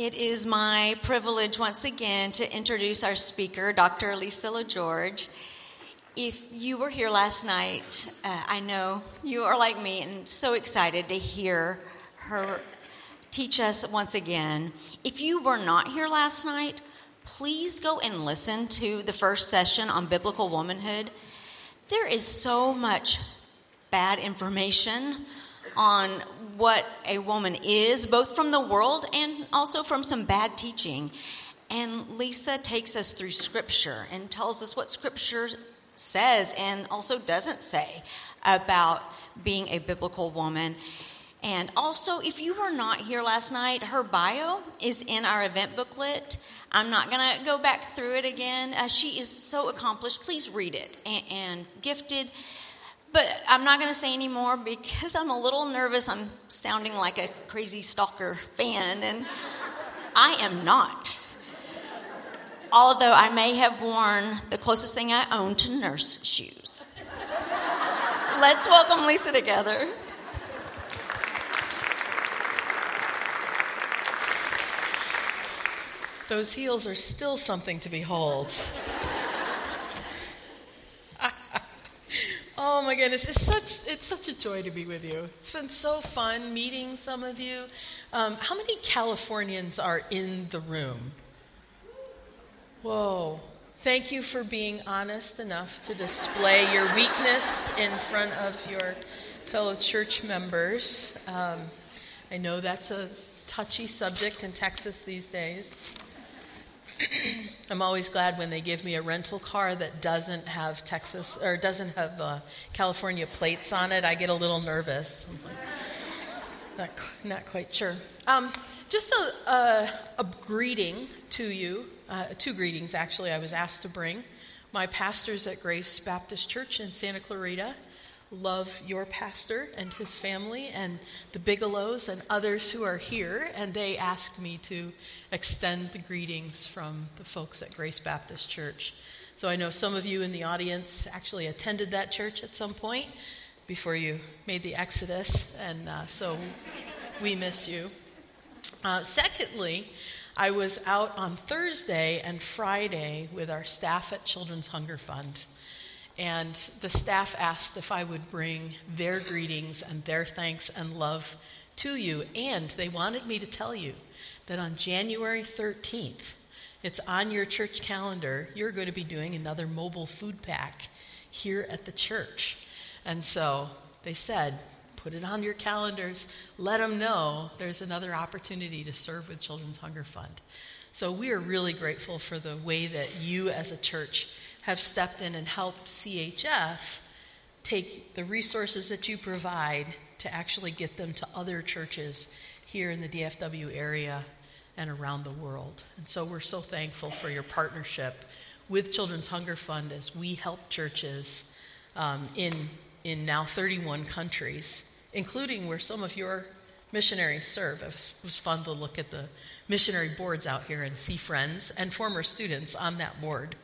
It is my privilege once again to introduce our speaker, Dr. Lisa LaGeorge. If you were here last night, uh, I know you are like me and so excited to hear her teach us once again. If you were not here last night, please go and listen to the first session on biblical womanhood. There is so much bad information on what a woman is, both from the world and also from some bad teaching. And Lisa takes us through Scripture and tells us what Scripture says and also doesn't say about being a biblical woman. And also, if you were not here last night, her bio is in our event booklet. I'm not going to go back through it again. Uh, she is so accomplished. Please read it and, and gifted. But I'm not going to say any more because I'm a little nervous. I'm sounding like a crazy stalker fan, and I am not although I may have worn the closest thing I own to nurse shoes. Let's welcome Lisa together. Those heels are still something to behold. Oh my goodness, it's such, it's such a joy to be with you. It's been so fun meeting some of you. Um, how many Californians are in the room? Whoa. Thank you for being honest enough to display your weakness in front of your fellow church members. Um, I know that's a touchy subject in Texas these days. I'm always glad when they give me a rental car that doesn't have Texas or doesn't have uh, California plates on it. I get a little nervous. Not, not quite sure. Um, just a, a, a greeting to you uh, two greetings, actually, I was asked to bring. My pastors at Grace Baptist Church in Santa Clarita love your pastor and his family and the Bigelows and others who are here, and they asked me to extend the greetings from the folks at Grace Baptist Church. So I know some of you in the audience actually attended that church at some point before you made the exodus, and uh, so we miss you. Uh, secondly, I was out on Thursday and Friday with our staff at Children's Hunger Fund. And the staff asked if I would bring their greetings and their thanks and love to you. And they wanted me to tell you that on January 13th, it's on your church calendar, you're going to be doing another mobile food pack here at the church. And so they said, Put it on your calendars. Let them know there's another opportunity to serve with Children's Hunger Fund. So we are really grateful for the way that you as a church have stepped in and helped CHF take the resources that you provide to actually get them to other churches here in the DFW area and around the world. And so we're so thankful for your partnership with Children's Hunger Fund as we help churches um, in, in now 31 countries including where some of your missionaries serve. It was, was, fun to look at the missionary boards out here and see friends and former students on that board.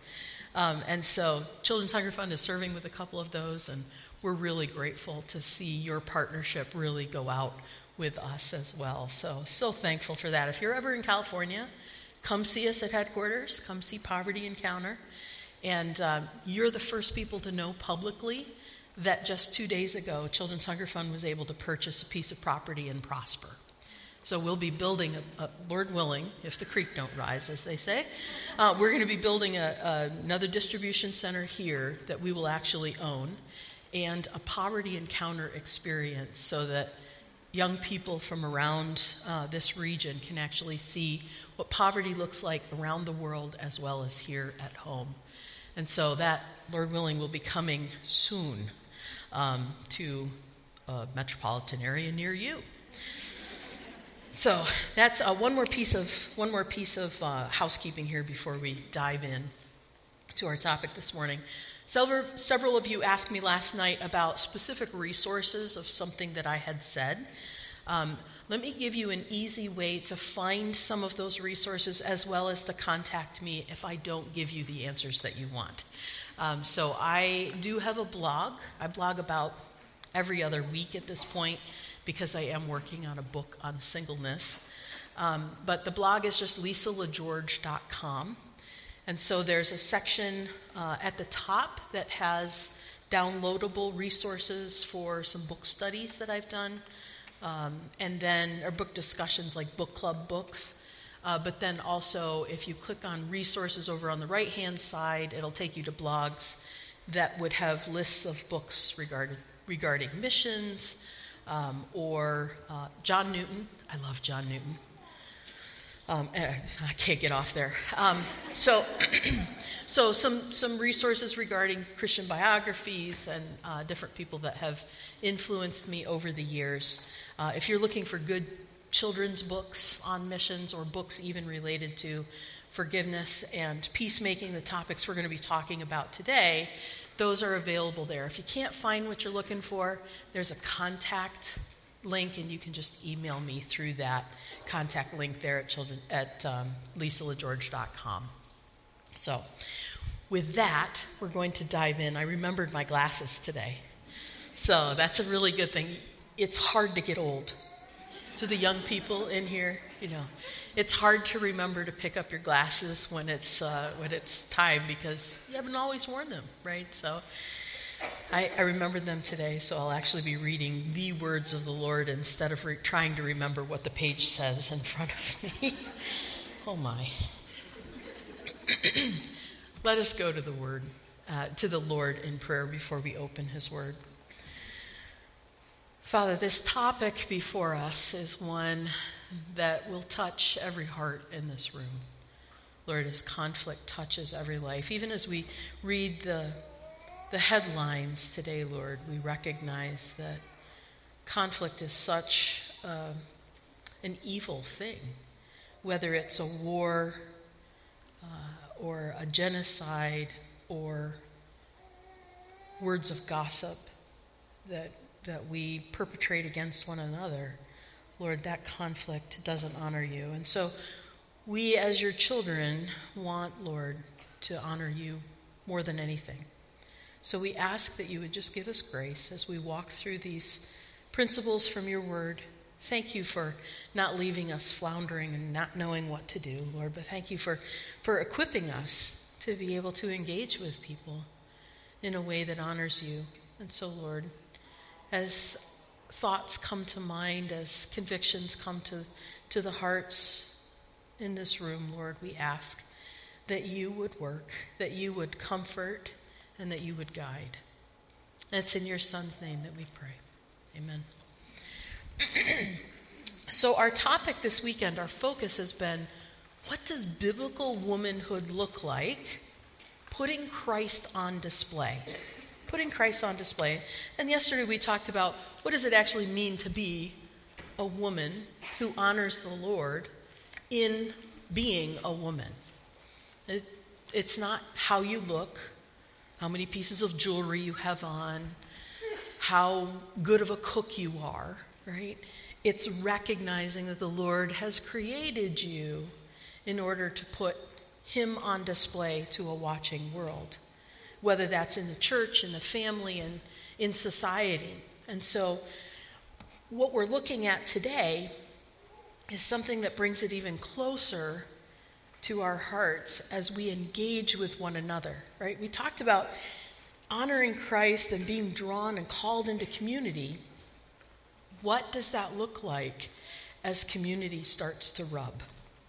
Um, and so, Children's Hunger Fund is serving with a couple of those, and we're really grateful to see your partnership really go out with us as well. So, so thankful for that. If you're ever in California, come see us at headquarters, come see Poverty Encounter. And um, you're the first people to know publicly that just two days ago, Children's Hunger Fund was able to purchase a piece of property in Prosper. So we'll be building, a, a, Lord willing, if the creek don't rise, as they say, uh, we're going to be building a, another distribution center here that we will actually own, and a poverty encounter experience so that young people from around uh, this region can actually see what poverty looks like around the world as well as here at home. And so that, Lord willing, will be coming soon um, to a metropolitan area near you. So that's uh, one more piece of one more piece of uh, housekeeping here before we dive in to our topic this morning. Several, several of you asked me last night about specific resources of something that I had said. Um, let me give you an easy way to find some of those resources as well as to contact me if I don't give you the answers that you want. Um, so I do have a blog. I blog about every other week at this point because I am working on a book on singleness. Um, but the blog is just lisalageorge.com. And so there's a section uh, at the top that has downloadable resources for some book studies that I've done, um, and then, or book discussions like book club books. Uh, but then also, if you click on resources over on the right hand side, it'll take you to blogs that would have lists of books regarding, regarding missions um, or uh, John Newton. I love John Newton. Um, eh, I can't get off there. Um, so, so some some resources regarding Christian biographies and uh, different people that have influenced me over the years. Uh, if you're looking for good children's books on missions or books even related to forgiveness and peacemaking, the topics we're going to be talking about today, those are available there. If you can't find what you're looking for, there's a contact link, and you can just email me through that contact link there at children at um, lisalageorge.com. So, with that, we're going to dive in. I remembered my glasses today, so that's a really good thing. It's hard to get old. To the young people in here, you know, it's hard to remember to pick up your glasses when it's uh, when it's time because you haven't always worn them, right? So I, I remembered them today, so I'll actually be reading the words of the Lord instead of re- trying to remember what the page says in front of me. oh my. Let us go to the word, uh, to the Lord in prayer before we open his word. Father, this topic before us is one that will touch every heart in this room. Lord, as conflict touches every life, even as we read the the headlines today, Lord, we recognize that conflict is such uh, an evil thing, whether it's a war uh, or a genocide or words of gossip that, that we perpetrate against one another. Lord, that conflict doesn't honor you. And so we, as your children, want, Lord, to honor you more than anything. So we ask that you would just give us grace as we walk through these principles from your word. Thank you for not leaving us floundering and not knowing what to do, Lord, but thank you for, for equipping us to be able to engage with people in a way that honors you. And so, Lord, as thoughts come to mind, as convictions come to, to the hearts in this room, Lord, we ask that you would work, that you would comfort, and that you would guide. It's in your Son's name that we pray. Amen. so, our topic this weekend, our focus has been what does biblical womanhood look like? Putting Christ on display. Putting Christ on display. And yesterday we talked about what does it actually mean to be a woman who honors the Lord in being a woman. It, it's not how you look, how many pieces of jewelry you have on, how good of a cook you are, right? It's recognizing that the Lord has created you in order to put Him on display to a watching world, whether that's in the church, in the family, and in society. And so, what we're looking at today is something that brings it even closer to our hearts as we engage with one another, right? We talked about honoring Christ and being drawn and called into community. What does that look like as community starts to rub,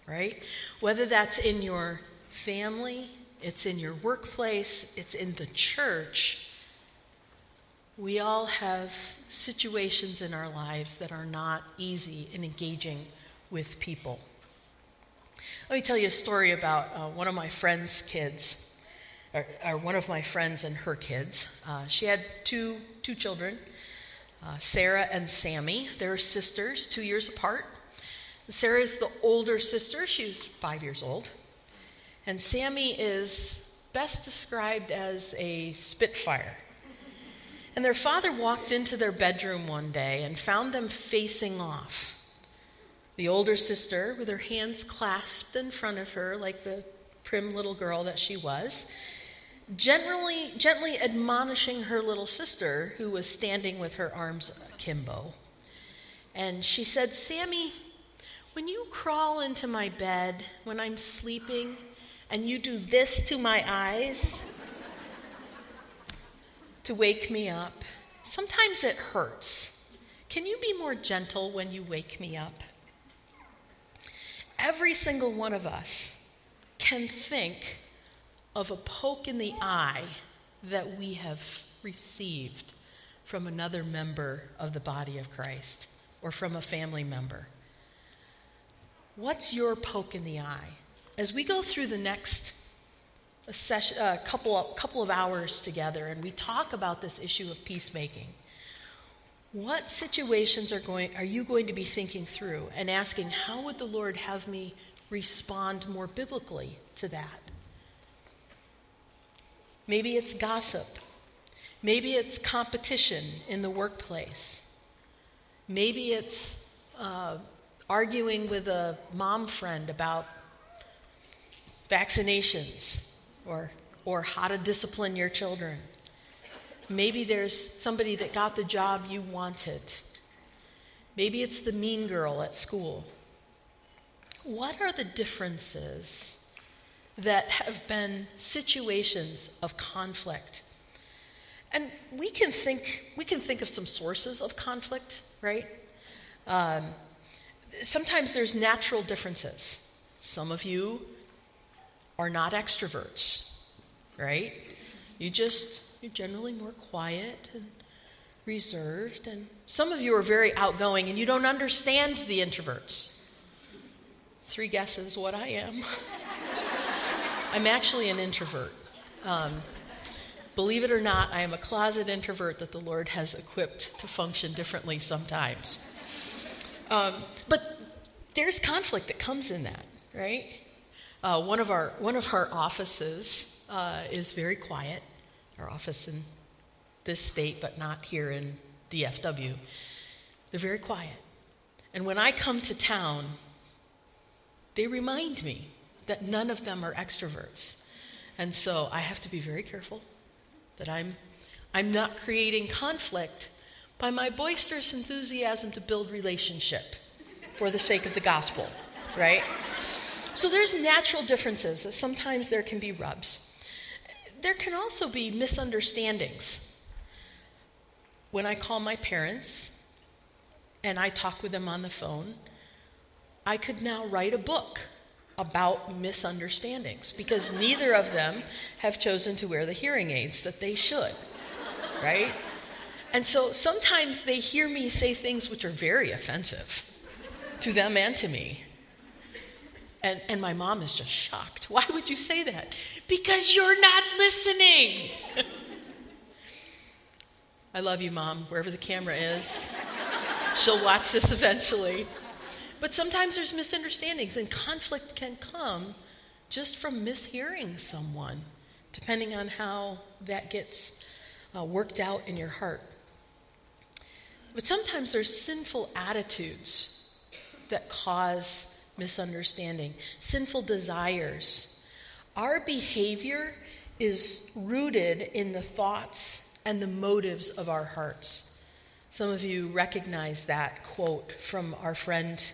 right? Whether that's in your family, it's in your workplace, it's in the church. We all have situations in our lives that are not easy in engaging with people. Let me tell you a story about uh, one of my friend's kids, or, or, one of my friends and her kids. Uh, she had two, two children, uh, Sarah and Sammy. They're sisters, two years apart. Sarah is the older sister, she was five years old. And Sammy is best described as a spitfire. And their father walked into their bedroom one day and found them facing off. The older sister, with her hands clasped in front of her, like the prim little girl that she was, gently, gently admonishing her little sister, who was standing with her arms akimbo. And she said, Sammy, when you crawl into my bed when I'm sleeping and you do this to my eyes to wake me up, sometimes it hurts. Can you be more gentle when you wake me up? Every single one of us can think of a poke in the eye that we have received from another member of the body of Christ or from a family member. What's your poke in the eye? As we go through the next a session, a couple, of, couple of hours together and we talk about this issue of peacemaking, what situations are, going, are you going to be thinking through and asking, how would the Lord have me respond more biblically to that? Maybe it's gossip. Maybe it's competition in the workplace. Maybe it's uh, arguing with a mom friend about vaccinations or, or how to discipline your children. Maybe there's somebody that got the job you wanted. Maybe it's the mean girl at school. What are the differences that have been situations of conflict? And we can think we can think of some sources of conflict, right? Um, sometimes there's natural differences. Some of you are not extroverts, right? You just you're generally more quiet and reserved. And some of you are very outgoing and you don't understand the introverts. Three guesses what I am. I'm actually an introvert. Um, believe it or not, I am a closet introvert that the Lord has equipped to function differently sometimes. Um, but there's conflict that comes in that, right? Uh, one of our one of our offices uh, is very quiet, our office in this state, but not here in DFW. They're very quiet. And when I come to town, they remind me that none of them are extroverts. And so I have to be very careful that I'm, I'm not creating conflict by my boisterous enthusiasm to build relationship for the sake of the gospel, right? So there's natural differences. Sometimes there can be rubs there can also be misunderstandings. When I call my parents and I talk with them on the phone, I could now write a book about misunderstandings because neither of them have chosen to wear the hearing aids that they should, right? And so sometimes they hear me say things which are very offensive to them and to me. And, and my mom is just shocked. Why would you say that? Because you're not listening. I love you, mom, wherever the camera is. She'll watch this eventually. But sometimes there's misunderstandings, and conflict can come just from mishearing someone, depending on how that gets uh, worked out in your heart. But sometimes there's sinful attitudes that cause misunderstanding, sinful desires. Our behavior is rooted in the thoughts and the motives of our hearts. Some of you recognize that quote from our friend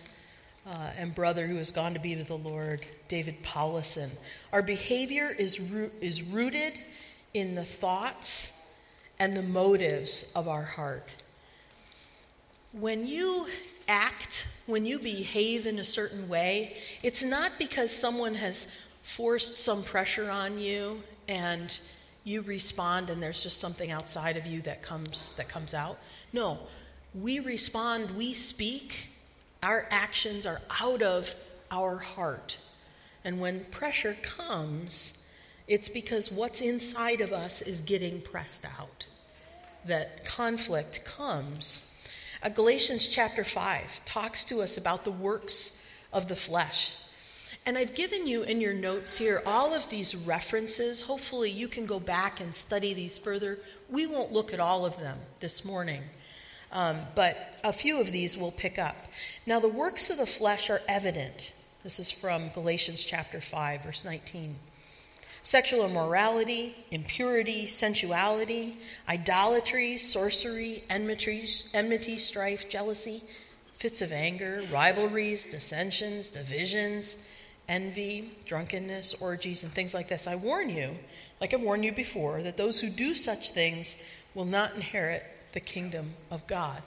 uh, and brother who has gone to be with the Lord, David Powlison. Our behavior is, ro- is rooted in the thoughts and the motives of our heart. When you act, when you behave in a certain way, it's not because someone has forced some pressure on you and you respond and there's just something outside of you that comes that comes out. No. We respond, we speak, our actions are out of our heart. And when pressure comes, it's because what's inside of us is getting pressed out. That conflict comes Galatians chapter 5 talks to us about the works of the flesh. And I've given you in your notes here all of these references. Hopefully, you can go back and study these further. We won't look at all of them this morning, um, but a few of these we'll pick up. Now, the works of the flesh are evident. This is from Galatians chapter 5, verse 19 sexual immorality, impurity, sensuality, idolatry, sorcery, enmity, strife, jealousy, fits of anger, rivalries, dissensions, divisions, envy, drunkenness, orgies, and things like this. I warn you, like I warned you before, that those who do such things will not inherit the kingdom of God.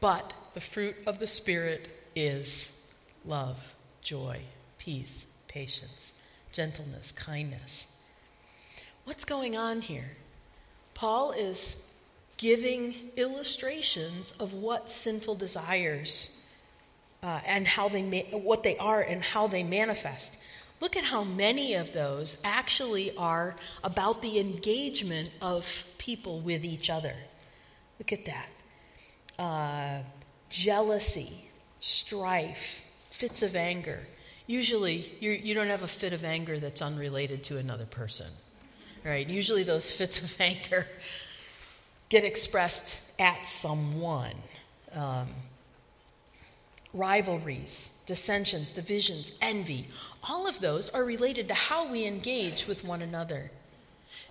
But the fruit of the Spirit is love, joy, peace, patience, gentleness, kindness. What's going on here? Paul is giving illustrations of what sinful desires uh, and how they ma- what they are and how they manifest. Look at how many of those actually are about the engagement of people with each other. Look at that. Uh, jealousy, strife, fits of anger. Usually, you're, you do not have a fit of anger that's unrelated to another person, right? Usually, those fits of anger get expressed at someone. Um, rivalries, dissensions, divisions, envy, all of those are related to how we engage with one another.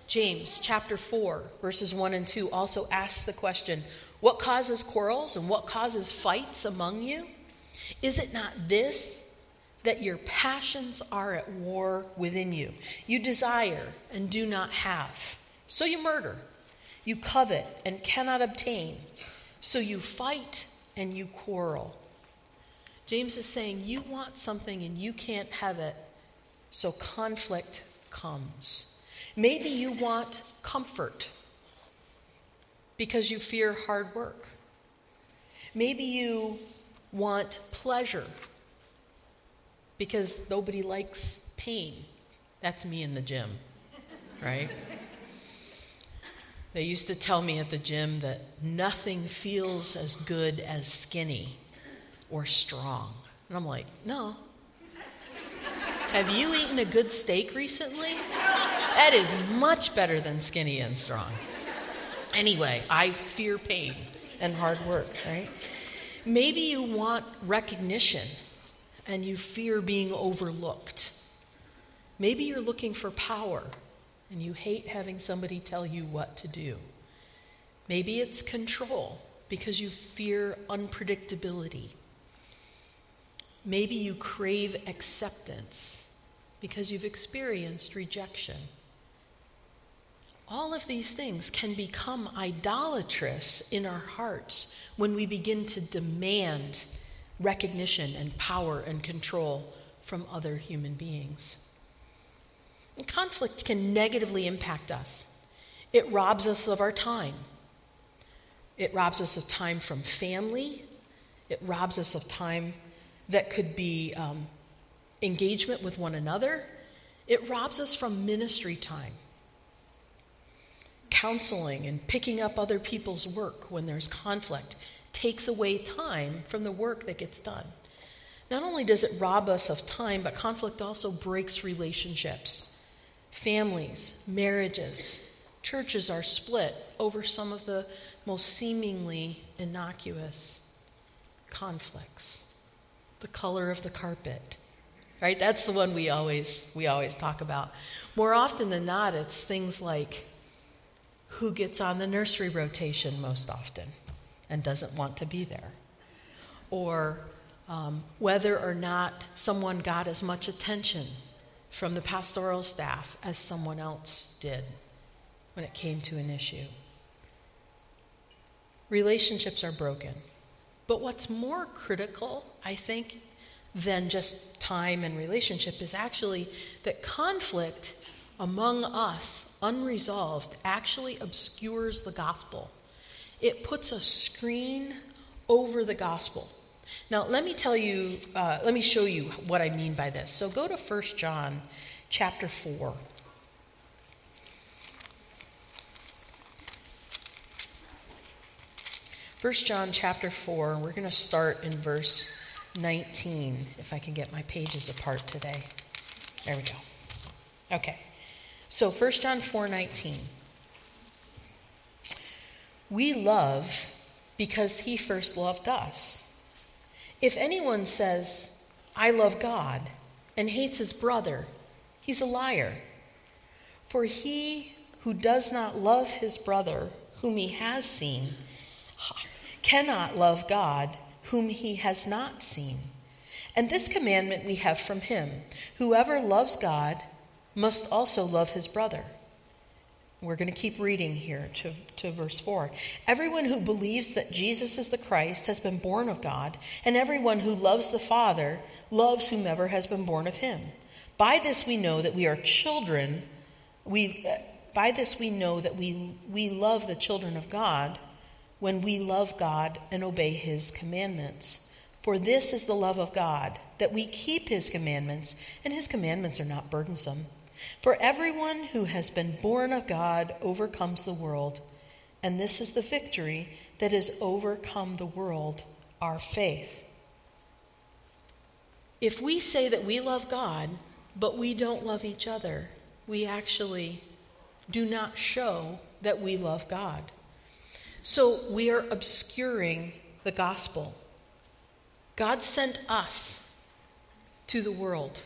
James chapter 4, verses 1 and 2 also asks the question What causes quarrels and what causes fights among you? Is it not this, that your passions are at war within you? You desire and do not have, so you murder. You covet and cannot obtain, so you fight and you quarrel. James is saying you want something and you can't have it, so conflict comes. Maybe you want comfort because you fear hard work. Maybe you want pleasure because nobody likes pain. That's me in the gym, right? They used to tell me at the gym that nothing feels as good as skinny or strong. And I'm like, no. Have you eaten a good steak recently? That is much better than skinny and strong. Anyway, I fear pain and hard work, right? Maybe you want recognition and you fear being overlooked. Maybe you're looking for power and you hate having somebody tell you what to do. Maybe it's control because you fear unpredictability. Maybe you crave acceptance because you've experienced rejection. All of these things can become idolatrous in our hearts when we begin to demand recognition and power and control from other human beings. And conflict can negatively impact us. It robs us of our time. It robs us of time from family. It robs us of time that could be um, engagement with one another. It robs us from ministry time, counseling, and picking up other people's work when there's conflict takes away time from the work that gets done. Not only does it rob us of time, but conflict also breaks relationships. Families, marriages, churches are split over some of the most seemingly innocuous conflicts the color of the carpet. Right? That's the one we always we always talk about. More often than not, it's things like who gets on the nursery rotation most often and doesn't want to be there, or um, whether or not someone got as much attention from the pastoral staff as someone else did when it came to an issue. Relationships are broken. But what's more critical, I think, than just time and relationship is actually that conflict among us, unresolved, actually obscures the gospel. It puts a screen over the gospel. Now, let me tell you, uh, let me show you what I mean by this. So go to 1 John chapter 4. 1 John chapter 4, we're going to start in verse 19, if I can get my pages apart today. There we go. Okay. So 1 John 4 19. We love because he first loved us. If anyone says, I love God, and hates his brother, he's a liar. For he who does not love his brother, whom he has seen, cannot love God whom he has not seen. And this commandment we have from him whoever loves God must also love his brother. We're going to keep reading here to, to verse 4. Everyone who believes that Jesus is the Christ has been born of God, and everyone who loves the Father loves whomever has been born of him. By this we know that we are children. We, uh, by this we know that we, we love the children of God when we love God and obey his commandments. For this is the love of God, that we keep his commandments, and his commandments are not burdensome. For everyone who has been born of God overcomes the world, and this is the victory that has overcome the world, our faith. If we say that we love God, but we don't love each other, we actually do not show that we love God. So we are obscuring the gospel. God sent us to the world.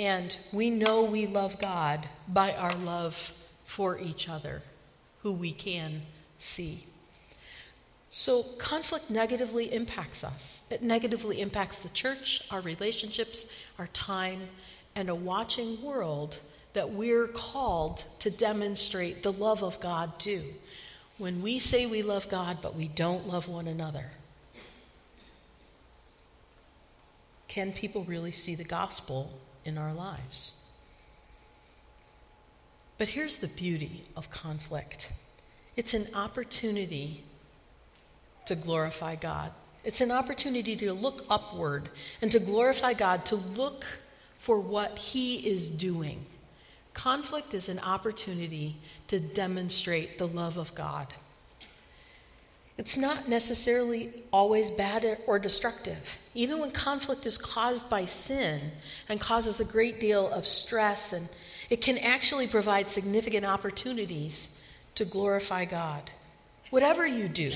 And we know we love God by our love for each other, who we can see. So, conflict negatively impacts us. It negatively impacts the church, our relationships, our time, and a watching world that we're called to demonstrate the love of God to. When we say we love God, but we don't love one another, Can people really see the gospel in our lives? But here's the beauty of conflict it's an opportunity to glorify God. It's an opportunity to look upward and to glorify God, to look for what He is doing. Conflict is an opportunity to demonstrate the love of God. It's not necessarily always bad or destructive. Even when conflict is caused by sin and causes a great deal of stress, and it can actually provide significant opportunities to glorify God. Whatever you do,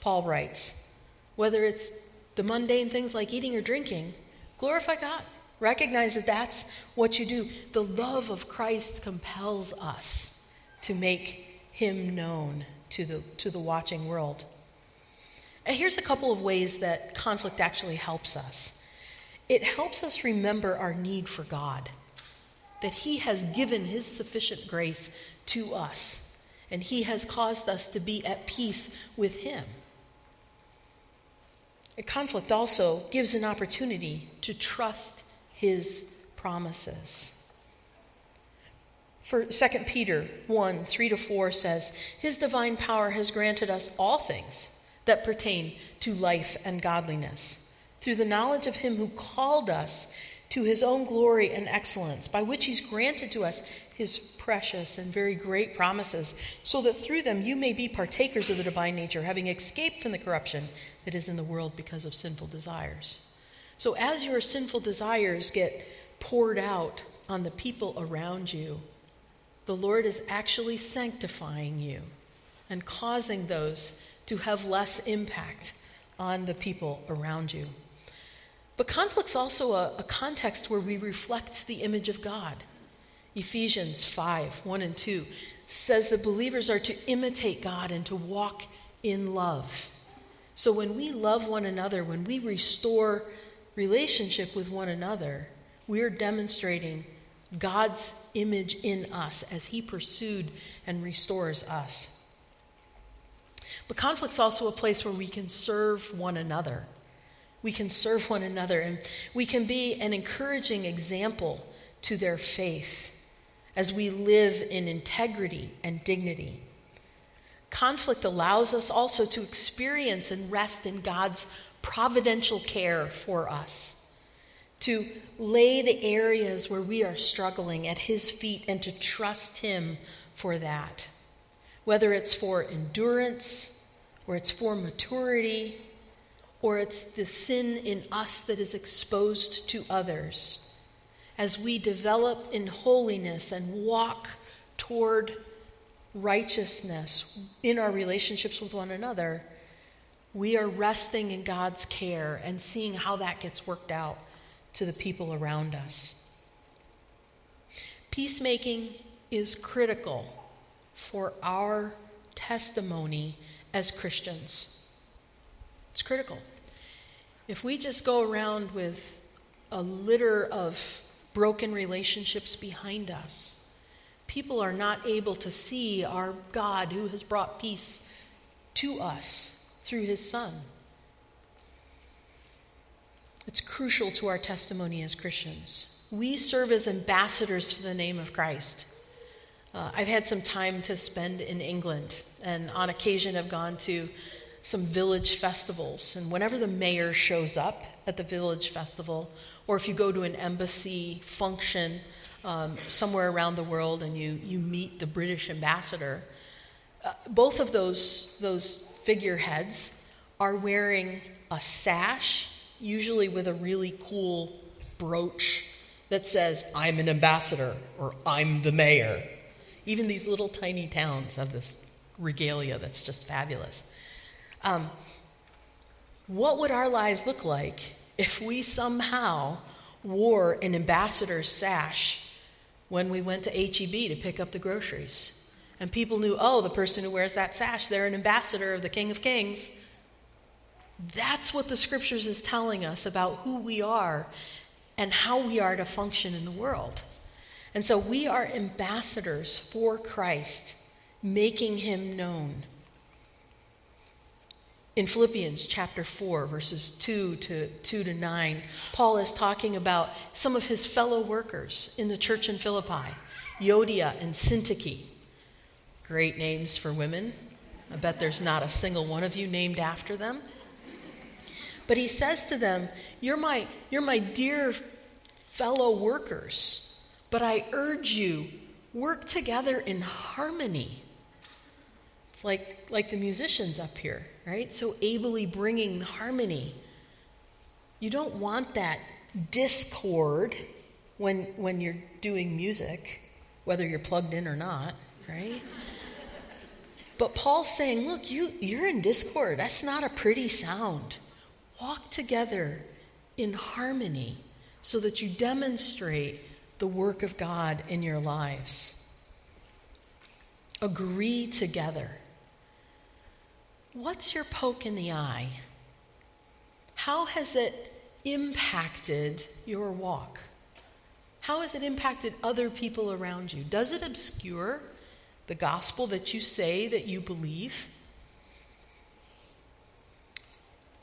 Paul writes, whether it's the mundane things like eating or drinking, glorify God. Recognize that that's what you do. The love of Christ compels us to make him known to the, to the watching world. And here's a couple of ways that conflict actually helps us it helps us remember our need for God, that He has given His sufficient grace to us, and He has caused us to be at peace with Him. A conflict also gives an opportunity to trust His promises. For 2 Peter 1 3 to 4 says, His divine power has granted us all things that pertain to life and godliness, through the knowledge of Him who called us to His own glory and excellence, by which He's granted to us His precious and very great promises, so that through them you may be partakers of the divine nature, having escaped from the corruption that is in the world because of sinful desires. So, as your sinful desires get poured out on the people around you, the Lord is actually sanctifying you and causing those to have less impact on the people around you. But conflict's also a, a context where we reflect the image of God. Ephesians 5 1 and 2 says that believers are to imitate God and to walk in love. So when we love one another, when we restore relationship with one another, we are demonstrating God's image in us as He pursued and restores us. But conflict's also a place where we can serve one another. We can serve one another, and we can be an encouraging example to their faith as we live in integrity and dignity. Conflict allows us also to experience and rest in God's providential care for us to lay the areas where we are struggling at His feet and to trust Him for that. Whether it's for endurance, or it's for maturity, or it's the sin in us that is exposed to others. As we develop in holiness and walk toward righteousness in our relationships with one another, we are resting in God's care and seeing how that gets worked out to the people around us. Peacemaking is critical for our testimony as Christians. It's critical. If we just go around with a litter of broken relationships behind us, people are not able to see our God who has brought peace to us through his Son. It's crucial to our testimony as Christians. We serve as ambassadors for the name of Christ. Uh, I've had some time to spend in England, and on occasion have gone to some village festivals. And whenever the mayor shows up at the village festival, or if you go to an embassy function um, somewhere around the world and you, you meet the British ambassador, uh, both of those, those figureheads are wearing a sash, usually with a really cool brooch that says, I'm an ambassador or I'm the mayor. Even these little tiny towns have this regalia that's just fabulous. Um, what would our lives look like if we somehow wore an ambassador's sash when we went to HEB to pick up the groceries? And people knew, oh, the person who wears that sash, they're an ambassador of the King of Kings. That's what the scriptures is telling us about who we are and how we are to function in the world. And so we are ambassadors for Christ, making him known. In Philippians chapter 4, verses 2 to 2 to 9, Paul is talking about some of his fellow workers in the church in Philippi, Euodia and Syntyche. Great names for women. I bet there's not a single one of you named after them. But he says to them, You're my, you're my dear fellow workers, but I urge you, work together in harmony. It's like, like the musicians up here, right? So ably bringing harmony. You don't want that discord when, when you're doing music, whether you're plugged in or not, right? But Paul's saying, look, you, you're in discord. That's not a pretty sound. Walk together in harmony so that you demonstrate the work of God in your lives. Agree together. What's your poke in the eye? How has it impacted your walk? How has it impacted other people around you? Does it obscure the gospel that you say that you believe?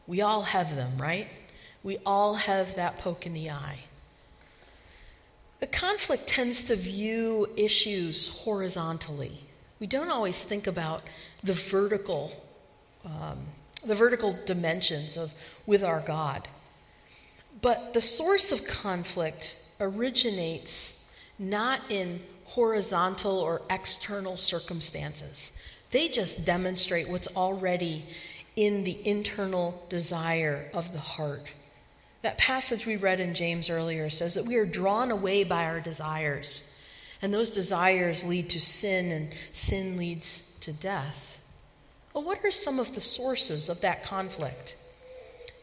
We all have them, right? We all have that poke in the eye. The conflict tends to view issues horizontally. We don't always think about the vertical, um, the vertical dimensions of with our God. But the source of conflict originates not in horizontal or external circumstances. They just demonstrate what's already in the internal desire of the heart. That passage we read in James earlier says that we are drawn away by our desires, and those desires lead to sin, and sin leads to death. Well, what are some of the sources of that conflict?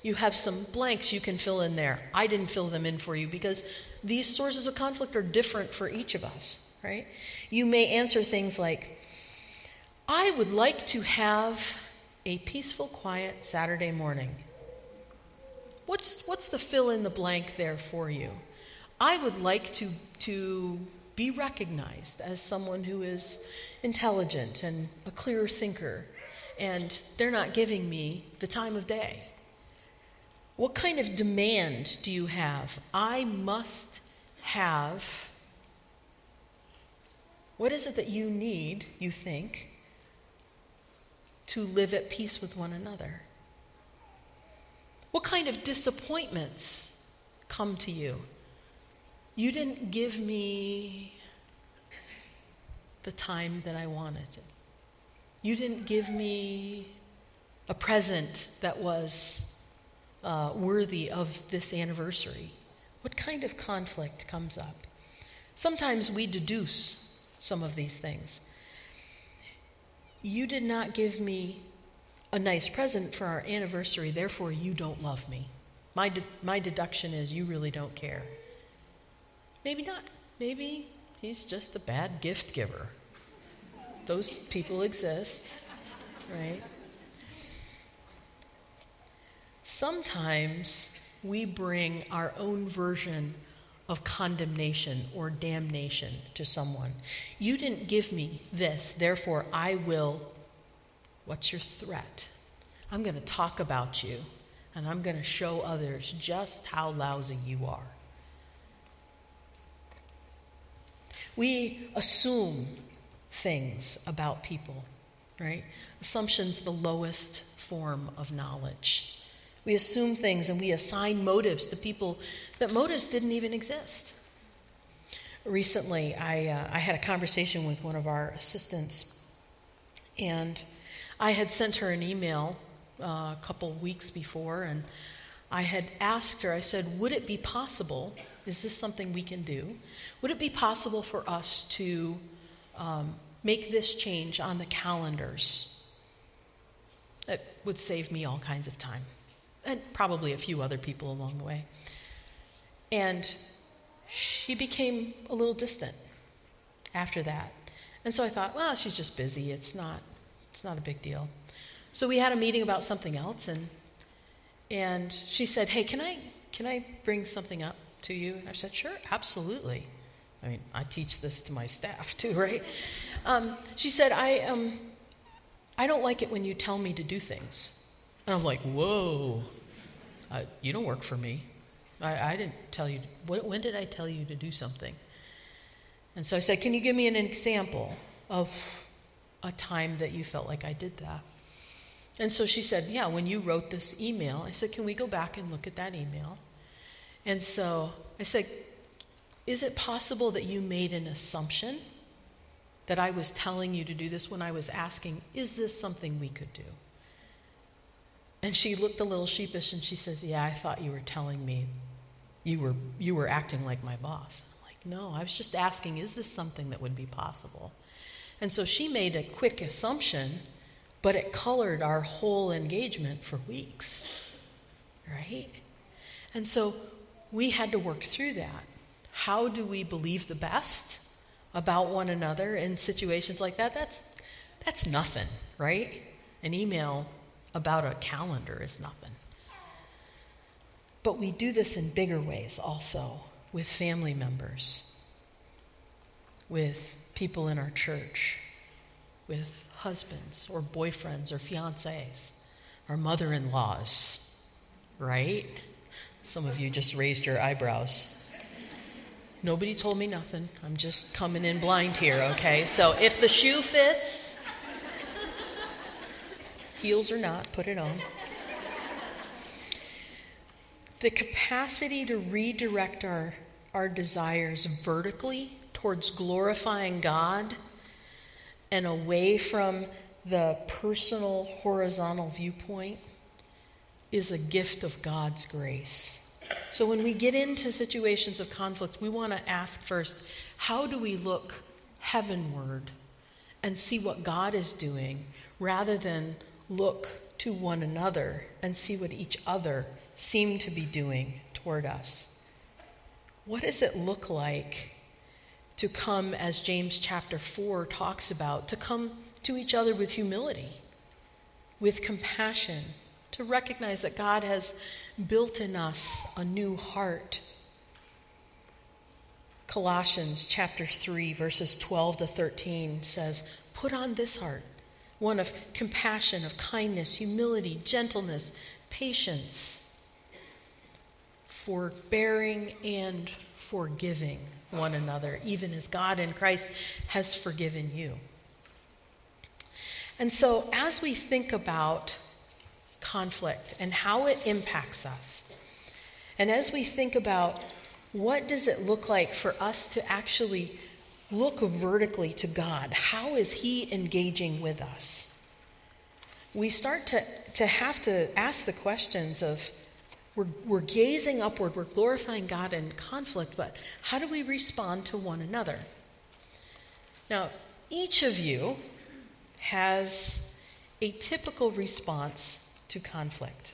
You have some blanks you can fill in there. I didn't fill them in for you because these sources of conflict are different for each of us, right? You may answer things like, I would like to have a peaceful, quiet Saturday morning. What's, what's the fill in the blank there for you? I would like to, to be recognized as someone who is intelligent and a clear thinker, and they're not giving me the time of day. What kind of demand do you have? I must have. What is it that you need, you think, to live at peace with one another? What kind of disappointments come to you? You didn't give me the time that I wanted. You didn't give me a present that was uh, worthy of this anniversary. What kind of conflict comes up? Sometimes we deduce some of these things. You did not give me a nice present for our anniversary, therefore you don't love me. My, de- my deduction is you really don't care. Maybe not. Maybe he's just a bad gift giver. Those people exist, right? sometimes we bring our own version of condemnation or damnation to someone. You didn't give me this, therefore I will. What's your threat? I'm going to talk about you and I'm going to show others just how lousy you are. We assume things about people, right? Assumption's the lowest form of knowledge. We assume things and we assign motives to people that motives didn't even exist. Recently, I, uh, I had a conversation with one of our assistants, and I had sent her an email uh, a couple weeks before, and I had asked her, I said, Would it be possible? Is this something we can do? Would it be possible for us to um, make this change on the calendars? It would save me all kinds of time and probably a few other people along the way. And she became a little distant after that. And so I thought, well, she's just busy. It's not, it's not a big deal. So we had a meeting about something else, and, and she said, hey, can I, can I bring something up to you? And I said, sure, absolutely. I mean, I teach this to my staff too, right? Um, she said, I, um, I don't like it when you tell me to do things. And I'm like, whoa, I, you don't work for me. I, I didn't tell you, when did I tell you to do something? And so I said, Can you give me an example of a time that you felt like I did that? And so she said, Yeah, when you wrote this email, I said, Can we go back and look at that email? And so I said, Is it possible that you made an assumption that I was telling you to do this when I was asking, Is this something we could do? And she looked a little sheepish and she says, Yeah, I thought you were telling me you were, you were acting like my boss. I'm like, no, I was just asking, is this something that would be possible? And so she made a quick assumption, but it colored our whole engagement for weeks, right? And so we had to work through that. How do we believe the best about one another in situations like that? That's, that's nothing, right? An email about a calendar is nothing. But we do this in bigger ways also with family members, with people in our church, with husbands or boyfriends or fiancés, our mother in laws, right? Some of you just raised your eyebrows. Nobody told me nothing. I'm just coming in blind here, okay? So if the shoe fits, heels or not, put it on. The capacity to redirect our, our desires vertically towards glorifying God and away from the personal horizontal viewpoint is a gift of God's grace. So when we get into situations of conflict, we want to ask first how do we look heavenward and see what God is doing rather than look to one another and see what each other seem to be doing toward us. What does it look like to come, as James chapter 4 talks about, to come to each other with humility, with compassion, to recognize that God has built in us a new heart? Colossians chapter 3, verses 12 to 13 says, Put on this heart one of compassion, of kindness, humility, gentleness, patience, forbearing and forgiving one another, even as God in Christ has forgiven you. And so, as we think about conflict and how it impacts us, and as we think about what does it look like for us to actually look vertically to God. How is He engaging with us? We start to, to have to ask the questions of we're, we're gazing upward, we're glorifying God in conflict, but how do we respond to one another? Now, each of you has a typical response to conflict.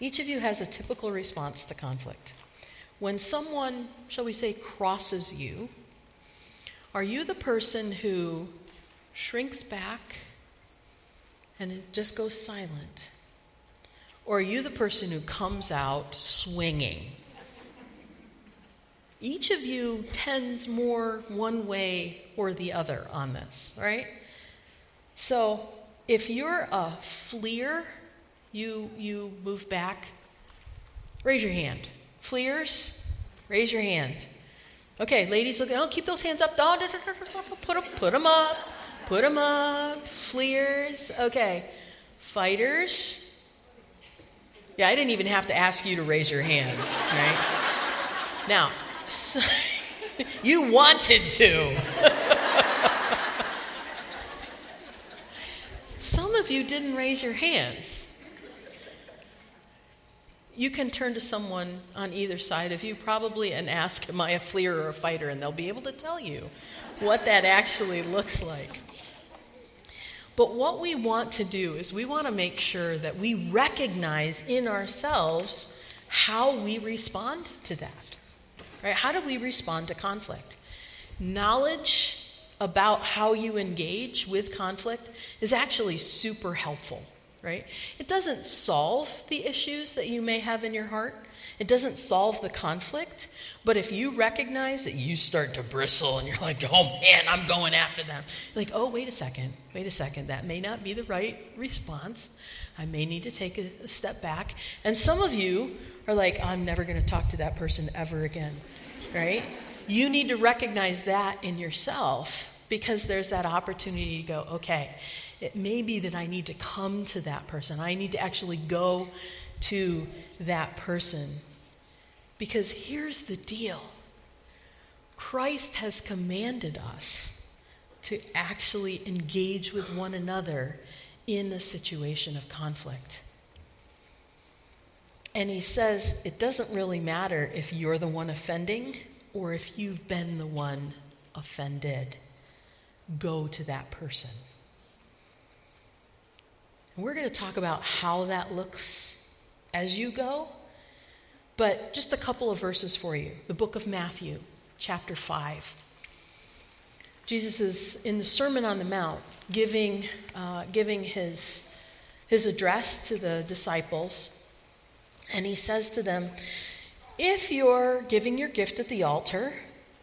Each of you has a typical response to conflict. When someone, shall we say, crosses you, are you the person who shrinks back and it just goes silent? Or are you the person who comes out swinging? Each of you tends more one way or the other on this, right? So if you're a fleer, you, you move back. Raise your hand. Fleers, raise your hand. Okay, ladies, look, oh, keep those hands up. Put them, put them up. Put them up. Fleers. Okay. Fighters. Yeah, I didn't even have to ask you to raise your hands, right? Now, so, you wanted to. Some of you didn't raise your hands. You can turn to someone on either side of you, probably, and ask, Am I a fleer or a fighter? And they'll be able to tell you what that actually looks like. But what we want to do is we want to make sure that we recognize in ourselves how we respond to that. Right? How do we respond to conflict? Knowledge about how you engage with conflict is actually super helpful, right? It doesn't solve the issues that you may have in your heart. It doesn't solve the conflict, but if you recognize that you start to bristle and you're like, oh man, I'm going after them, like, oh, wait a second, wait a second, that may not be the right response. I may need to take a, a step back. And some of you are like, I'm never going to talk to that person ever again, right? You need to recognize that in yourself because there's that opportunity to go, okay, it may be that I need to come to that person. I need to actually go to that person. Because here's the deal Christ has commanded us to actually engage with one another in a situation of conflict. And he says it doesn't really matter if you're the one offending or if you've been the one offended, go to that person. And we're going to talk about how that looks as you go, but just a couple of verses for you. The book of Matthew, chapter 5. Jesus is in the Sermon on the Mount giving, uh, giving his, his address to the disciples, and he says to them, if you're giving your gift at the altar,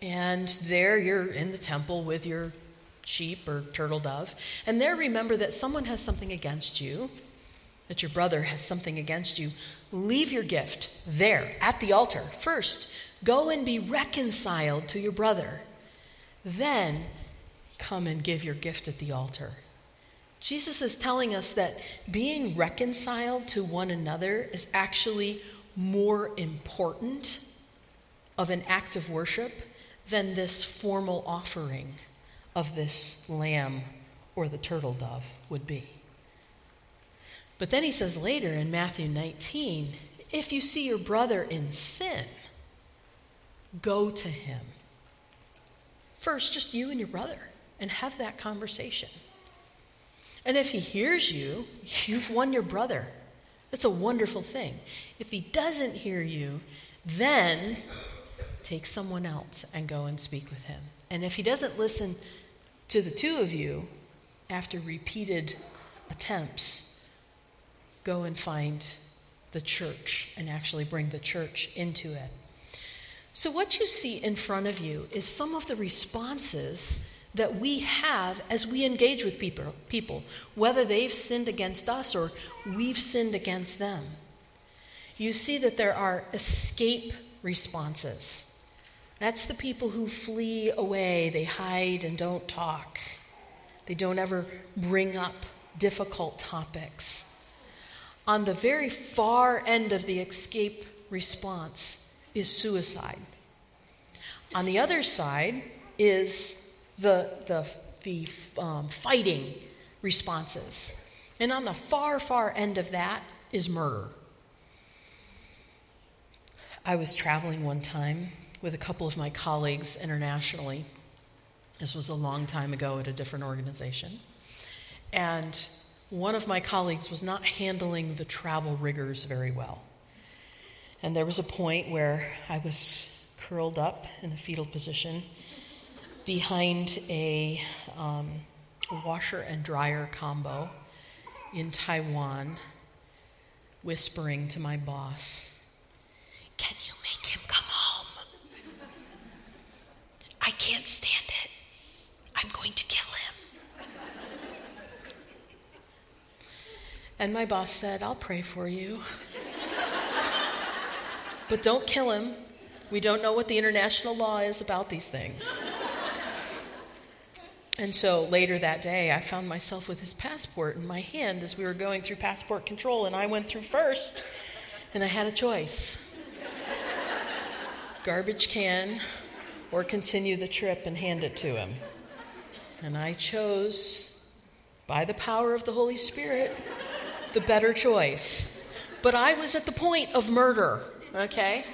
and there you're in the temple with your sheep or turtle dove, and there remember that someone has something against you, that your brother has something against you, leave your gift there at the altar. First, go and be reconciled to your brother. Then come and give your gift at the altar. Jesus is telling us that being reconciled to one another is actually more important of an act of worship than this formal offering of this lamb or the turtle dove would be. But then he says later in Matthew 19 if you see your brother in sin, go to him. First, just you and your brother, and have that conversation. And if he hears you, you've won your brother. That's a wonderful thing. If he doesn't hear you, then take someone else and go and speak with him. And if he doesn't listen to the two of you after repeated attempts, go and find the church and actually bring the church into it. So, what you see in front of you is some of the responses that we have as we engage with people, people, whether they've sinned against us or we've sinned against them. You see that there are escape responses. That's the people who flee away, they hide and don't talk, they don't ever bring up difficult topics. On the very far end of the escape response is suicide. On the other side is the, the, the um, fighting responses. And on the far, far end of that is murder. I was traveling one time with a couple of my colleagues internationally. This was a long time ago at a different organization. And one of my colleagues was not handling the travel rigors very well. And there was a point where I was curled up in the fetal position behind a, um, washer and dryer combo in Taiwan whispering to my boss, Can you make him come home? I can't stand it. I'm going to kill him. And my boss said, I'll pray for you. but don't kill him. We don't know what the international law is about these things. And so later that day, I found myself with his passport in my hand as we were going through passport control, and I went through first, and I had a choice garbage can or continue the trip and hand it to him. And I chose, by the power of the Holy Spirit, the better choice. But I was at the point of murder, okay?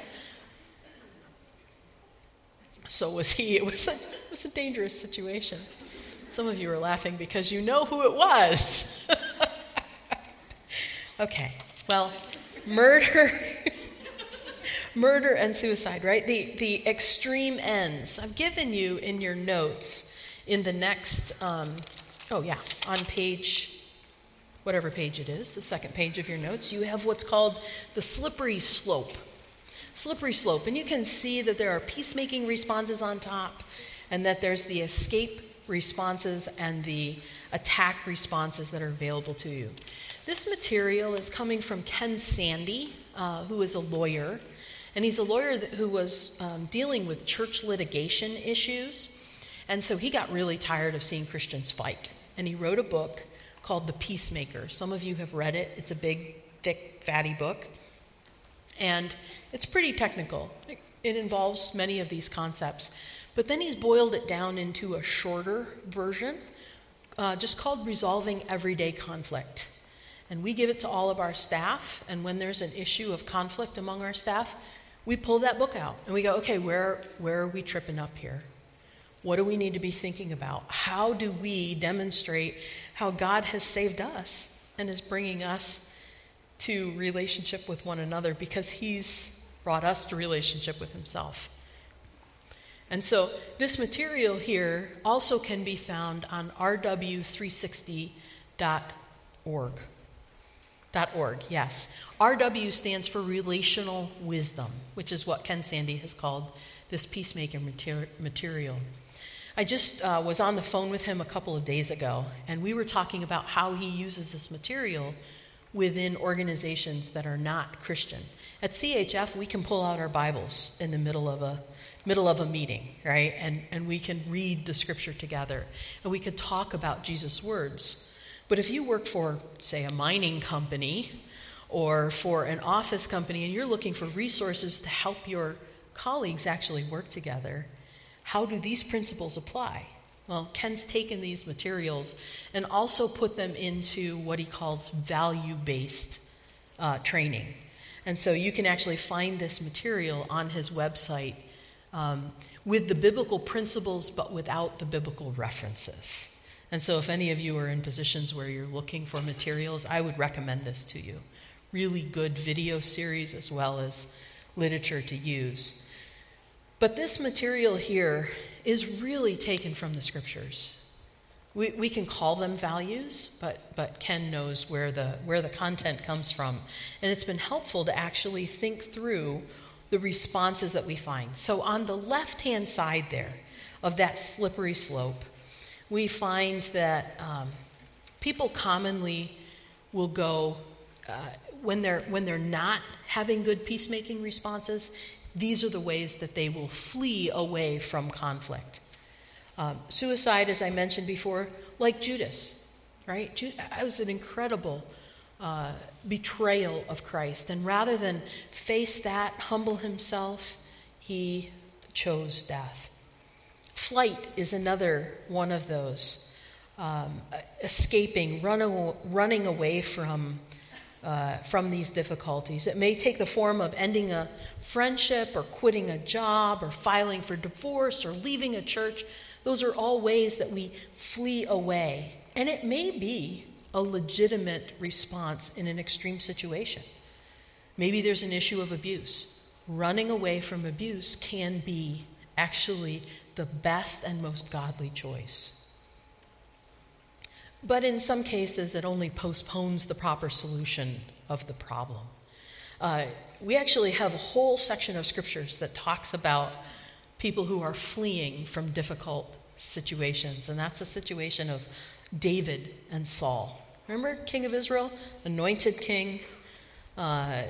So was he. It was a, it was a dangerous situation. Some of you are laughing because you know who it was. okay, well, murder. Murder and suicide, right? The, the extreme ends. I've given you in your notes in the next, um, oh yeah, on page, whatever page it is, the second page of your notes, you have what's called the slippery slope. Slippery slope. And you can see that there are peacemaking responses on top and that there's the escape responses and the attack responses that are available to you. This material is coming from Ken Sande, uh, who is a lawyer, and he's a lawyer that, who was um, dealing with church litigation issues. And so he got really tired of seeing Christians fight. And he wrote a book called The Peacemaker. Some of you have read it, it's a big, thick, fatty book. And it's pretty technical, it involves many of these concepts. But then he's boiled it down into a shorter version, uh, just called Resolving Everyday Conflict. And we give it to all of our staff. And when there's an issue of conflict among our staff, we pull that book out and we go, okay, where, where are we tripping up here? What do we need to be thinking about? How do we demonstrate how God has saved us and is bringing us to relationship with one another because He's brought us to relationship with Himself? And so this material here also can be found on rw360.org. .org, yes. RW stands for Relational Wisdom, which is what Ken Sande has called this peacemaker material. I just uh, was on the phone with him a couple of days ago, and we were talking about how he uses this material within organizations that are not Christian. At CHF, we can pull out our Bibles in the middle of a middle of a meeting, right? And, and we can read the scripture together and we can talk about Jesus' words. But if you work for, say, a mining company or for an office company and you're looking for resources to help your colleagues actually work together, how do these principles apply? Well, Ken's taken these materials and also put them into what he calls value based uh, training. And so you can actually find this material on his website um, with the biblical principles but without the biblical references. And so, if any of you are in positions where you're looking for materials, I would recommend this to you. Really good video series as well as literature to use. But this material here is really taken from the scriptures. We, we can call them values, but, but Ken knows where the, where the content comes from. And it's been helpful to actually think through the responses that we find. So, on the left hand side there of that slippery slope, we find that um, people commonly will go, uh, when, they're, when they're not having good peacemaking responses, these are the ways that they will flee away from conflict. Um, suicide, as I mentioned before, like Judas, right? Judas was an incredible uh, betrayal of Christ. And rather than face that, humble himself, he chose death. Flight is another one of those. Um, escaping, running, running away from, uh, from these difficulties. It may take the form of ending a friendship or quitting a job or filing for divorce or leaving a church. Those are all ways that we flee away. And it may be a legitimate response in an extreme situation. Maybe there's an issue of abuse. Running away from abuse can be actually the best and most godly choice. But in some cases, it only postpones the proper solution of the problem. Uh, we actually have a whole section of scriptures that talks about people who are fleeing from difficult situations, and that's the situation of David and Saul. Remember, king of Israel, anointed king, uh,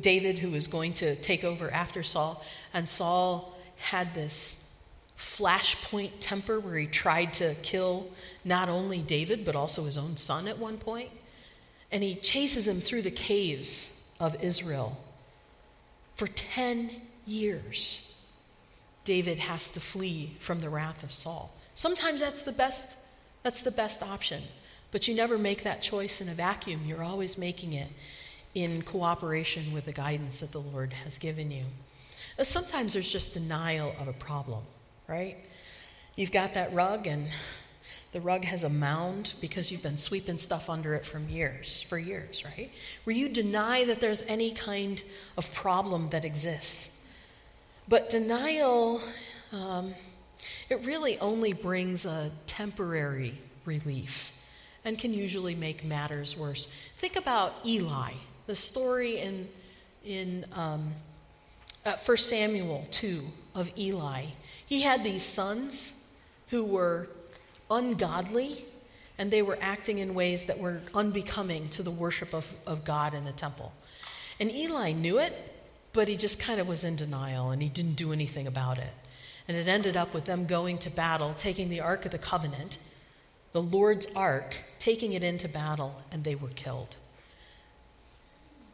David, who was going to take over after Saul, and Saul had this flashpoint temper where he tried to kill not only David, but also his own son at one point. And he chases him through the caves of Israel. For 10 years, David has to flee from the wrath of Saul. Sometimes that's the best, that's the best option. But you never make that choice in a vacuum. You're always making it in cooperation with the guidance that the Lord has given you. Sometimes there's just denial of a problem right? You've got that rug, and the rug has a mound because you've been sweeping stuff under it from years, for years, right? Where you deny that there's any kind of problem that exists. But denial, um, it really only brings a temporary relief and can usually make matters worse. Think about Eli, the story in, in um, 1 Samuel 2 of Eli. He had these sons who were ungodly and they were acting in ways that were unbecoming to the worship of, of God in the temple. And Eli knew it, but he just kind of was in denial and he didn't do anything about it. And it ended up with them going to battle, taking the Ark of the Covenant, the Lord's Ark, taking it into battle, and they were killed.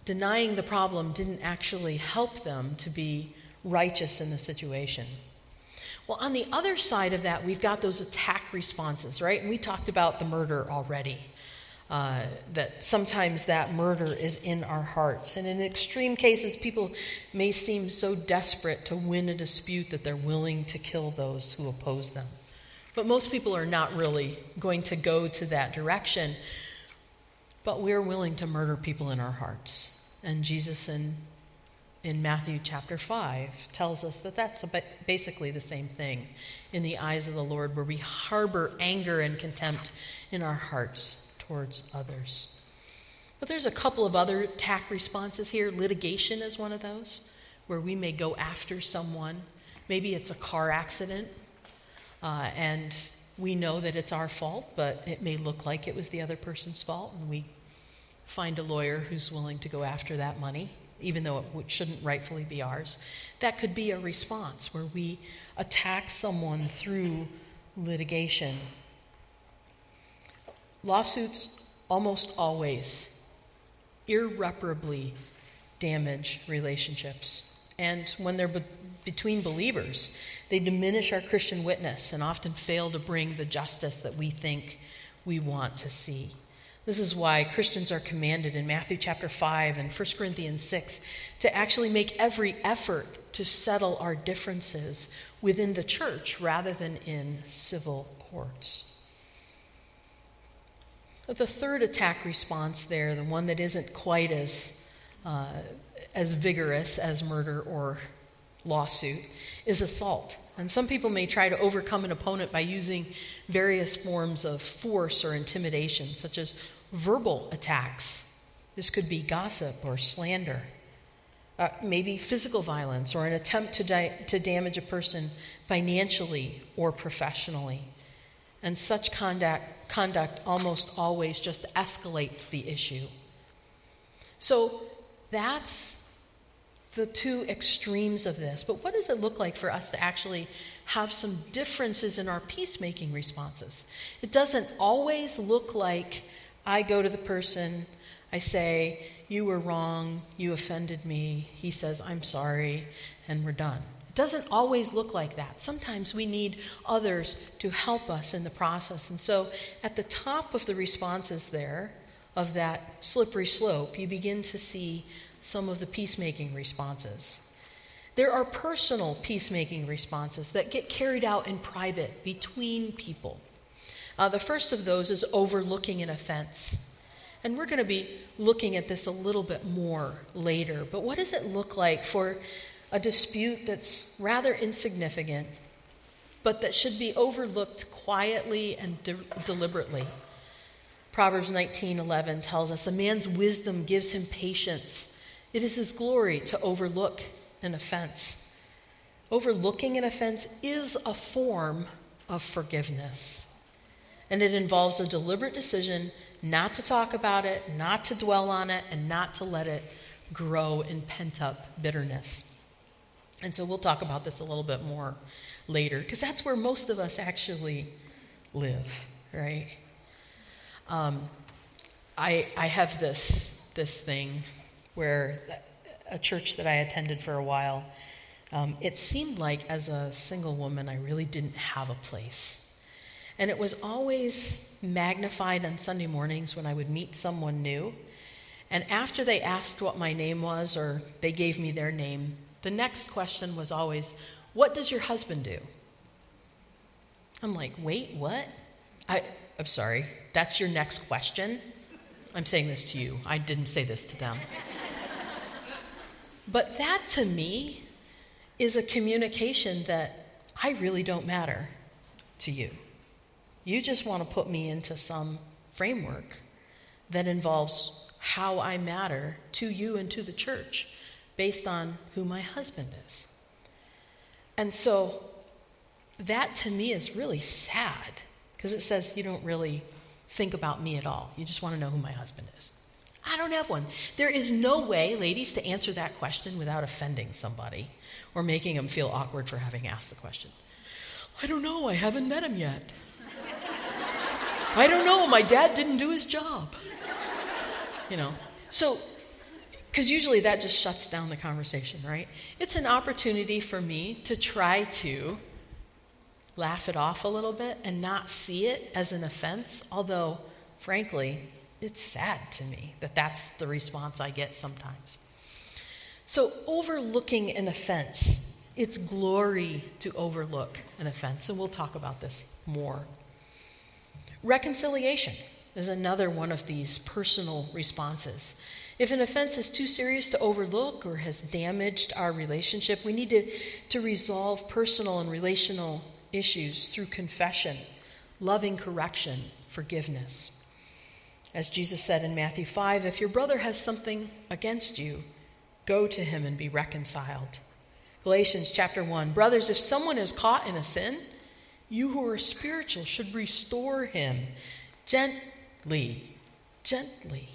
Denying the problem didn't actually help them to be righteous in the situation. Well, on the other side of that, we've got those attack responses, right? And we talked about the murder already. Uh, that sometimes that murder is in our hearts. And in extreme cases, people may seem so desperate to win a dispute that they're willing to kill those who oppose them. But most people are not really going to go to that direction. But we're willing to murder people in our hearts. And Jesus in in Matthew chapter 5 tells us that that's basically the same thing in the eyes of the Lord, where we harbor anger and contempt in our hearts towards others. But there's a couple of other attack responses here. Litigation is one of those, where we may go after someone. Maybe it's a car accident, uh, and we know that it's our fault, but it may look like it was the other person's fault, and we find a lawyer who's willing to go after that money even though it shouldn't rightfully be ours. That could be a response where we attack someone through litigation. Lawsuits almost always irreparably damage relationships. And when they're be- between believers, they diminish our Christian witness and often fail to bring the justice that we think we want to see. This is why Christians are commanded in Matthew chapter 5 and 1 Corinthians 6 to actually make every effort to settle our differences within the church rather than in civil courts. But the third attack response there, the one that isn't quite as, uh, as vigorous as murder or lawsuit, is assault. And some people may try to overcome an opponent by using various forms of force or intimidation, such as verbal attacks. This could be gossip or slander, uh, maybe physical violence or an attempt to, di- to damage a person financially or professionally. And such conduct, conduct almost always just escalates the issue. So that's the two extremes of this. But what does it look like for us to actually have some differences in our peacemaking responses? It doesn't always look like I go to the person, I say, You were wrong, you offended me. He says, I'm sorry, and we're done. It doesn't always look like that. Sometimes we need others to help us in the process. And so at the top of the responses there, of that slippery slope, you begin to see some of the peacemaking responses. There are personal peacemaking responses that get carried out in private between people. Uh, the first of those is overlooking an offense. And we're going to be looking at this a little bit more later. But what does it look like for a dispute that's rather insignificant, but that should be overlooked quietly and de- deliberately? Proverbs 19:11 tells us, "A man's wisdom gives him patience. It is his glory to overlook an offense." Overlooking an offense is a form of forgiveness. And it involves a deliberate decision not to talk about it, not to dwell on it, and not to let it grow in pent up bitterness. And so we'll talk about this a little bit more later, because that's where most of us actually live, right? Um, I, I have this, this thing where a church that I attended for a while, um, it seemed like as a single woman, I really didn't have a place. And it was always magnified on Sunday mornings when I would meet someone new. And after they asked what my name was or they gave me their name, the next question was always, What does your husband do? I'm like, Wait, what? I, I'm sorry, that's your next question? I'm saying this to you. I didn't say this to them. But that to me is a communication that I really don't matter to you. You just want to put me into some framework that involves how I matter to you and to the church based on who my husband is. And so that to me is really sad because it says you don't really think about me at all. You just want to know who my husband is. I don't have one. There is no way, ladies, to answer that question without offending somebody or making them feel awkward for having asked the question. I don't know. I haven't met him yet. I don't know. My dad didn't do his job. You know. So, because usually that just shuts down the conversation, right? It's an opportunity for me to try to laugh it off a little bit and not see it as an offense, although, frankly, it's sad to me that that's the response I get sometimes. So, overlooking an offense, it's glory to overlook an offense, and we'll talk about this more. Reconciliation is another one of these personal responses. If an offense is too serious to overlook or has damaged our relationship, we need to, to resolve personal and relational issues through confession, loving correction, forgiveness. As Jesus said in Matthew 5, if your brother has something against you, go to him and be reconciled. Galatians chapter 1 Brothers, if someone is caught in a sin, you who are spiritual should restore him gently, gently.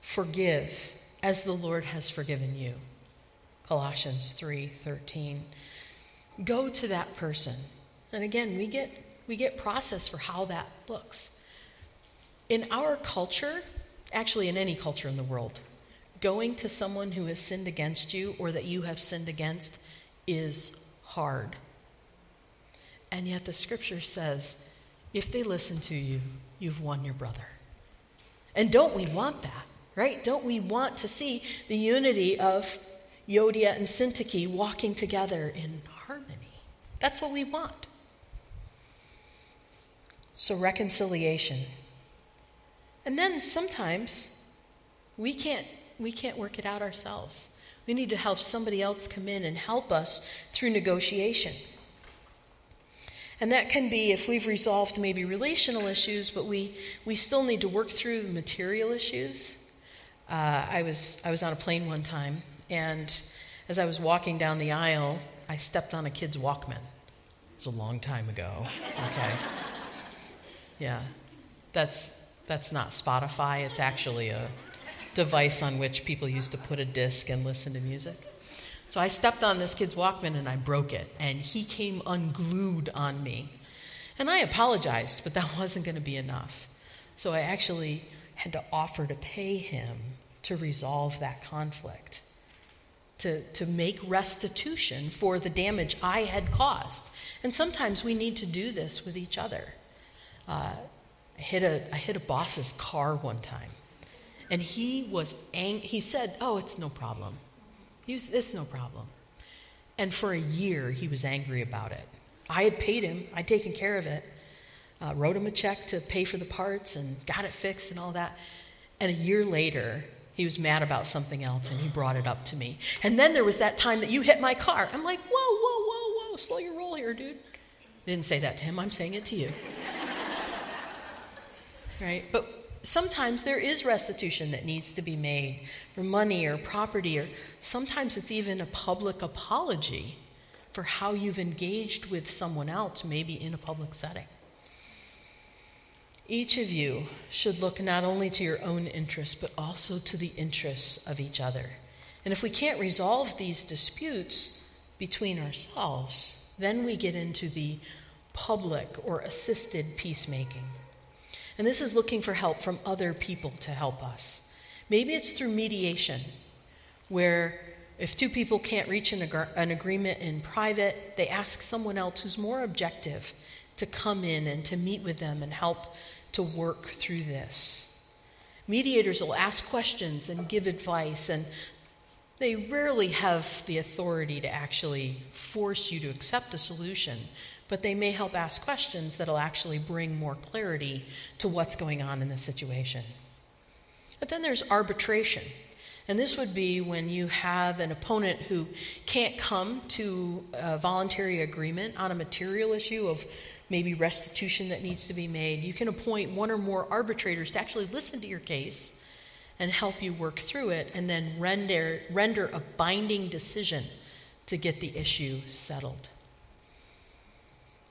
Forgive as the Lord has forgiven you. Colossians 3:13 go to that person. And again, we get we get process for how that looks. In our culture, actually in any culture in the world, going to someone who has sinned against you or that you have sinned against is hard. And yet the scripture says, if they listen to you, you've won your brother. And don't we want that, right? Don't we want to see the unity of Euodia and Syntyche walking together in harmony? That's what we want. So, reconciliation. And then sometimes we can't, we can't work it out ourselves. We need to have somebody else come in and help us through negotiation. And that can be if we've resolved maybe relational issues, but we, we still need to work through material issues. Uh, I, was, I was on a plane one time, and as I was walking down the aisle, I stepped on a kid's Walkman. It's a long time ago. Okay. Yeah. That's that's not Spotify. It's actually a device on which people used to put a disc and listen to music. So I stepped on this kid's Walkman and I broke it, and he came unglued on me. And I apologized, but that wasn't going to be enough. So I actually had to offer to pay him to resolve that conflict to, to make restitution for the damage I had caused. And sometimes we need to do this with each other. I, hit a, I hit a boss's car one time, and he was ang- he said, Oh, it's no problem. He was, it's no problem. And for a year, he was angry about it. I had paid him, I'd taken care of it, uh, wrote him a check to pay for the parts and got it fixed and all that. And a year later, he was mad about something else and he brought it up to me. And then there was that time that you hit my car. I'm like, whoa, whoa, whoa, whoa, slow your roll here, dude. I didn't say that to him, I'm saying it to you. Right? But sometimes there is restitution that needs to be made for money or property, or sometimes it's even a public apology for how you've engaged with someone else, maybe in a public setting. Each of you should look not only to your own interests, but also to the interests of each other. And if we can't resolve these disputes between ourselves, then we get into the public or assisted peacemaking. And this is looking for help from other people to help us. Maybe it's through mediation, where if two people can't reach an, ag- an, agreement in private, they ask someone else who's more objective to come in and to meet with them and help to work through this. Mediators will ask questions and give advice, and they rarely have the authority to actually force you to accept a solution, but they may help ask questions that'll actually bring more clarity to what's going on in the situation. But then there's arbitration. And this would be when you have an opponent who can't come to a voluntary agreement on a material issue of maybe restitution that needs to be made. You can appoint one or more arbitrators to actually listen to your case and help you work through it and then render, render a binding decision to get the issue settled.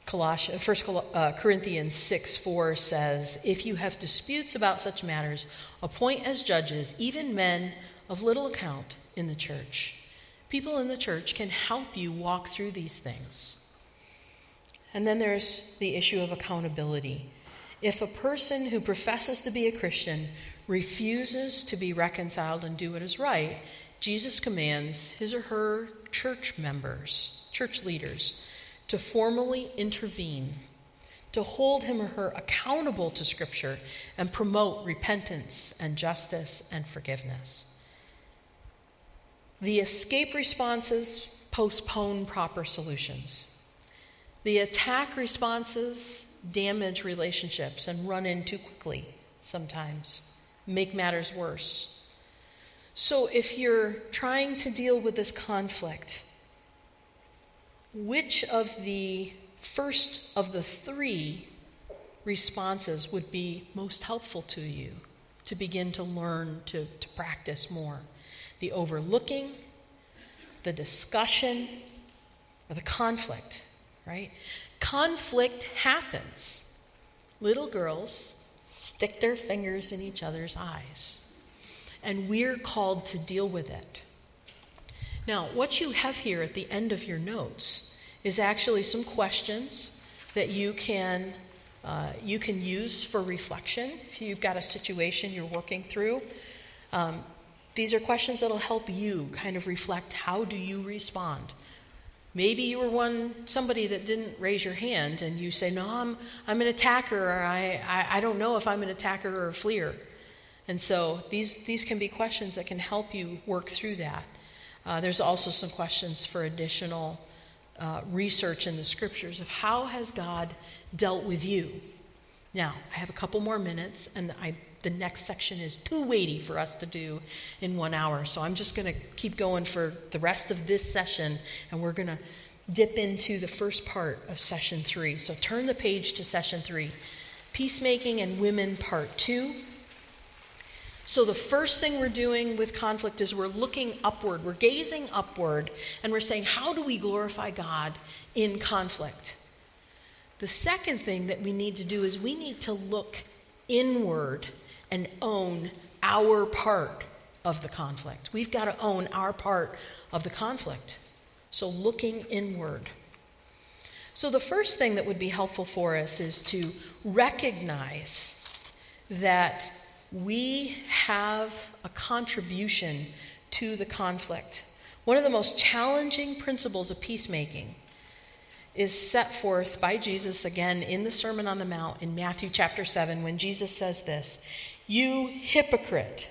Colossians, 1 uh, Corinthians 6 4 says, If you have disputes about such matters, appoint as judges even men of little account in the church. People in the church can help you walk through these things. And then there's the issue of accountability. If a person who professes to be a Christian refuses to be reconciled and do what is right, Jesus commands his or her church members, church leaders, to formally intervene, to hold him or her accountable to Scripture, and promote repentance and justice and forgiveness. The escape responses postpone proper solutions. The attack responses damage relationships and run in too quickly sometimes, make matters worse. So, if you're trying to deal with this conflict, which of the first of the three responses would be most helpful to you to begin to learn to, to practice more? The overlooking, the discussion, or the conflict, right? Conflict happens. Little girls stick their fingers in each other's eyes, and we're called to deal with it. Now, what you have here at the end of your notes is actually some questions that you can uh, you can use for reflection if you've got a situation you're working through. Um, these are questions that'll help you kind of reflect how do you respond. Maybe you were one somebody that didn't raise your hand and you say, No, I'm I'm an attacker, or I, I, I don't know if I'm an attacker or a fleer. And so these these can be questions that can help you work through that. Uh, there's also some questions for additional uh, research in the scriptures of how has God dealt with you. Now, I have a couple more minutes, and I, the next section is too weighty for us to do in one hour. So I'm just going to keep going for the rest of this session, and we're going to dip into the first part of session three. So turn the page to session three Peacemaking and Women, part two. So, the first thing we're doing with conflict is we're looking upward, we're gazing upward, and we're saying, How do we glorify God in conflict? The second thing that we need to do is we need to look inward and own our part of the conflict. We've got to own our part of the conflict. So, looking inward. So, the first thing that would be helpful for us is to recognize that we have a contribution to the conflict. One of the most challenging principles of peacemaking is set forth by Jesus again in the Sermon on the Mount in Matthew chapter 7 when Jesus says this You hypocrite.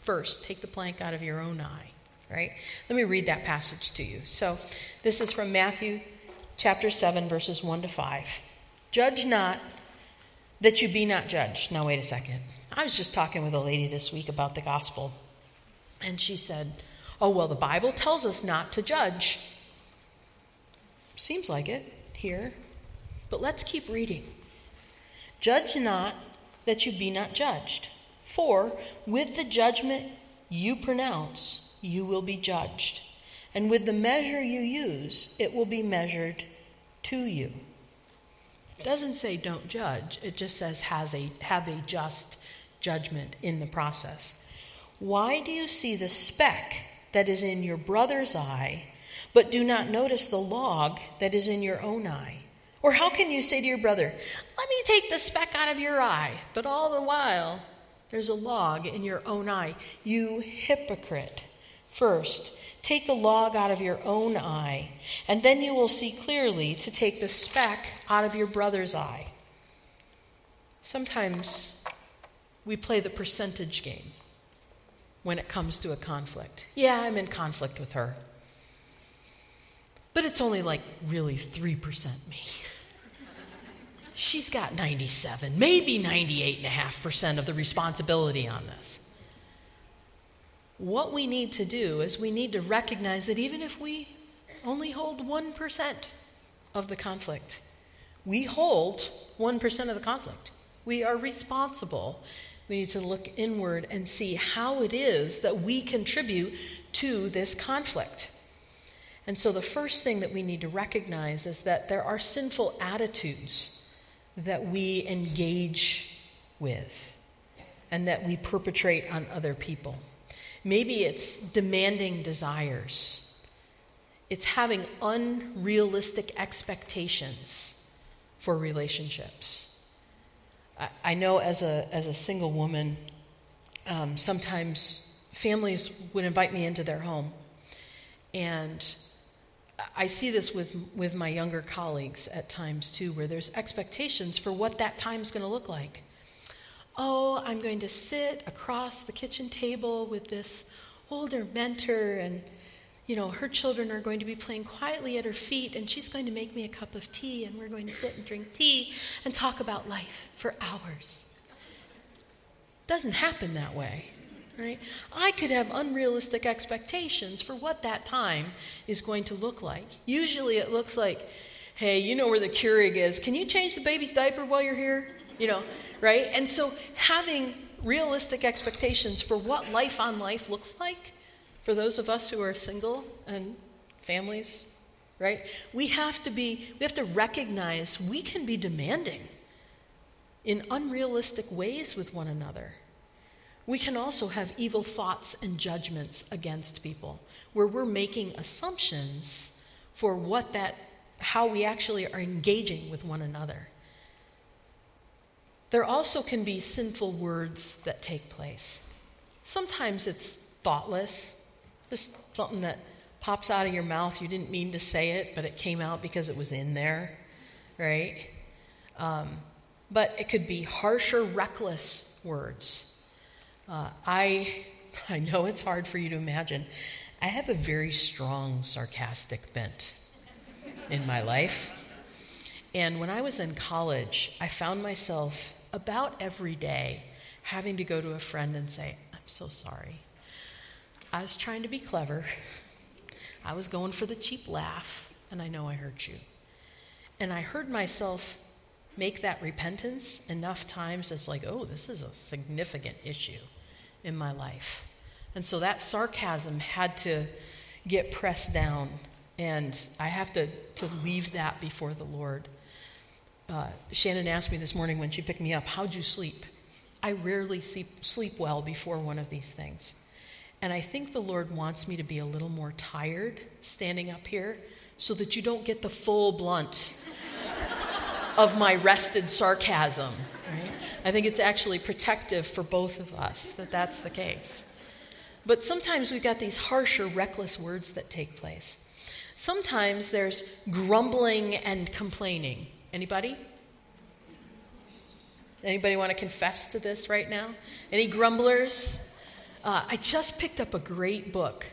First, take the plank out of your own eye, right? Let me read that passage to you. So, this is from Matthew chapter 7, verses 1 to 5. Judge not that you be not judged. Now, wait a second. I was just talking with a lady this week about the gospel, and she said, Oh, well, the Bible tells us not to judge. Seems like it here, but let's keep reading. Judge not that you be not judged. For with the judgment you pronounce, you will be judged. And with the measure you use, it will be measured to you. It doesn't say don't judge, it just says has a, have a just judgment in the process. Why do you see the speck that is in your brother's eye, but do not notice the log that is in your own eye? Or how can you say to your brother, Let me take the speck out of your eye, but all the while there's a log in your own eye? You hypocrite. First, take the log out of your own eye, and then you will see clearly to take the speck out of your brother's eye. Sometimes we play the percentage game when it comes to a conflict. Yeah, I'm in conflict with her. But it's only like really 3% me she's got 97, maybe 98.5% of the responsibility on this. What we need to do is we need to recognize that even if we only hold 1% of the conflict, we hold 1% of the conflict. We are responsible. We need to look inward and see how it is that we contribute to this conflict. And so, the first thing that we need to recognize is that there are sinful attitudes that we engage with and that we perpetrate on other people. Maybe it's demanding desires. It's having unrealistic expectations for relationships. I, I know as a, as a single woman, um, sometimes families would invite me into their home. And I see this with, with my younger colleagues at times too, where there's expectations for what that time's going to look like. Oh, I'm going to sit across the kitchen table with this older mentor, and you know, her children are going to be playing quietly at her feet, and she's going to make me a cup of tea, and we're going to sit and drink tea and talk about life for hours. Doesn't happen that way right? I could have unrealistic expectations for what that time is going to look like. Usually it looks like, hey, you know where the Keurig is. Can you change the baby's diaper while you're here? You know, right? And so having realistic expectations for what life on life looks like for those of us who are single and families, right? We have to be, we have to recognize we can be demanding in unrealistic ways with one another. We can also have evil thoughts and judgments against people where we're making assumptions for what that how we actually are engaging with one another. There also can be sinful words that take place. Sometimes it's thoughtless, just something that pops out of your mouth. You didn't mean to say it, but it came out because it was in there, right? Um, but it could be harsher, reckless words. Uh, I, I know it's hard for you to imagine. I have a very strong sarcastic bent in my life. And when I was in college, I found myself about every day having to go to a friend and say, I'm so sorry. I was trying to be clever. I was going for the cheap laugh, and I know I hurt you. And I heard myself make that repentance enough times, it's like, oh, this is a significant issue in my life. And so that sarcasm had to get pressed down, and I have to, to leave that before the Lord. Uh, Shannon asked me this morning when she picked me up, How'd you sleep? I rarely sleep, sleep well before one of these things. And I think the Lord wants me to be a little more tired standing up here so that you don't get the full blunt of my rested sarcasm. Right? I think it's actually protective for both of us that that's the case. But sometimes we've got these harsher, reckless words that take place. Sometimes there's grumbling and complaining. Anybody? Anybody want to confess to this right now? Any grumblers? Uh, I just picked up a great book,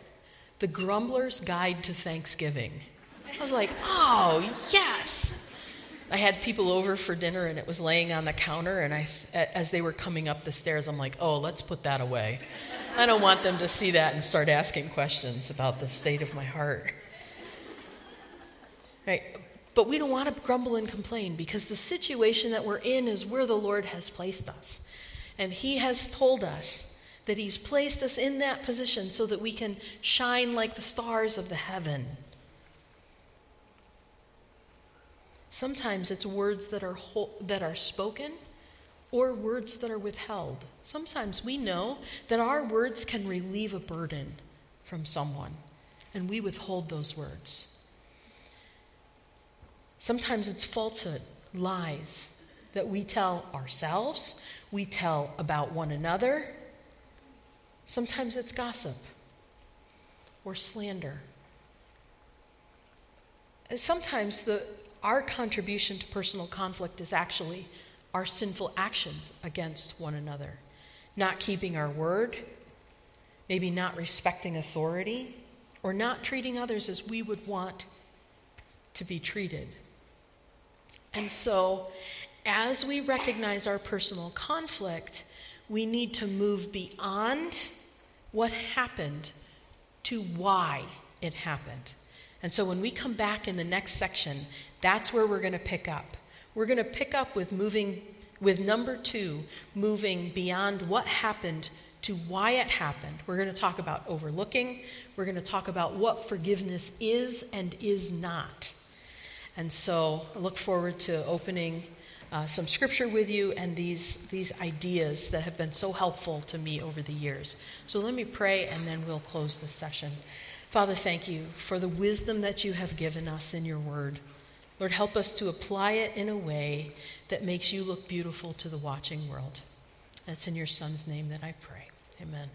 The Grumbler's Guide to Thanksgiving. I was like, oh, yes. I had people over for dinner and it was laying on the counter, and I, as they were coming up the stairs, I'm like, oh, let's put that away. I don't want them to see that and start asking questions about the state of my heart. Right? But we don't want to grumble and complain because the situation that we're in is where the Lord has placed us. And He has told us that He's placed us in that position so that we can shine like the stars of the heaven. Sometimes it's words that are, whole, that are spoken or words that are withheld. Sometimes we know that our words can relieve a burden from someone, and we withhold those words. Sometimes it's falsehood, lies that we tell ourselves, we tell about one another. Sometimes it's gossip or slander. Sometimes the, our contribution to personal conflict is actually our sinful actions against one another, not keeping our word, maybe not respecting authority, or not treating others as we would want to be treated. And so, as we recognize our personal conflict, we need to move beyond what happened to why it happened. And so, when we come back in the next section, that's where we're going to pick up. We're going to pick up with moving with number 2, moving beyond what happened to why it happened. We're going to talk about overlooking. We're going to talk about what forgiveness is and is not. And so I look forward to opening uh, some scripture with you and these, these ideas that have been so helpful to me over the years. So let me pray and then we'll close this session. Father, thank you for the wisdom that you have given us in your word. Lord, help us to apply it in a way that makes you look beautiful to the watching world. That's in your Son's name that I pray. Amen.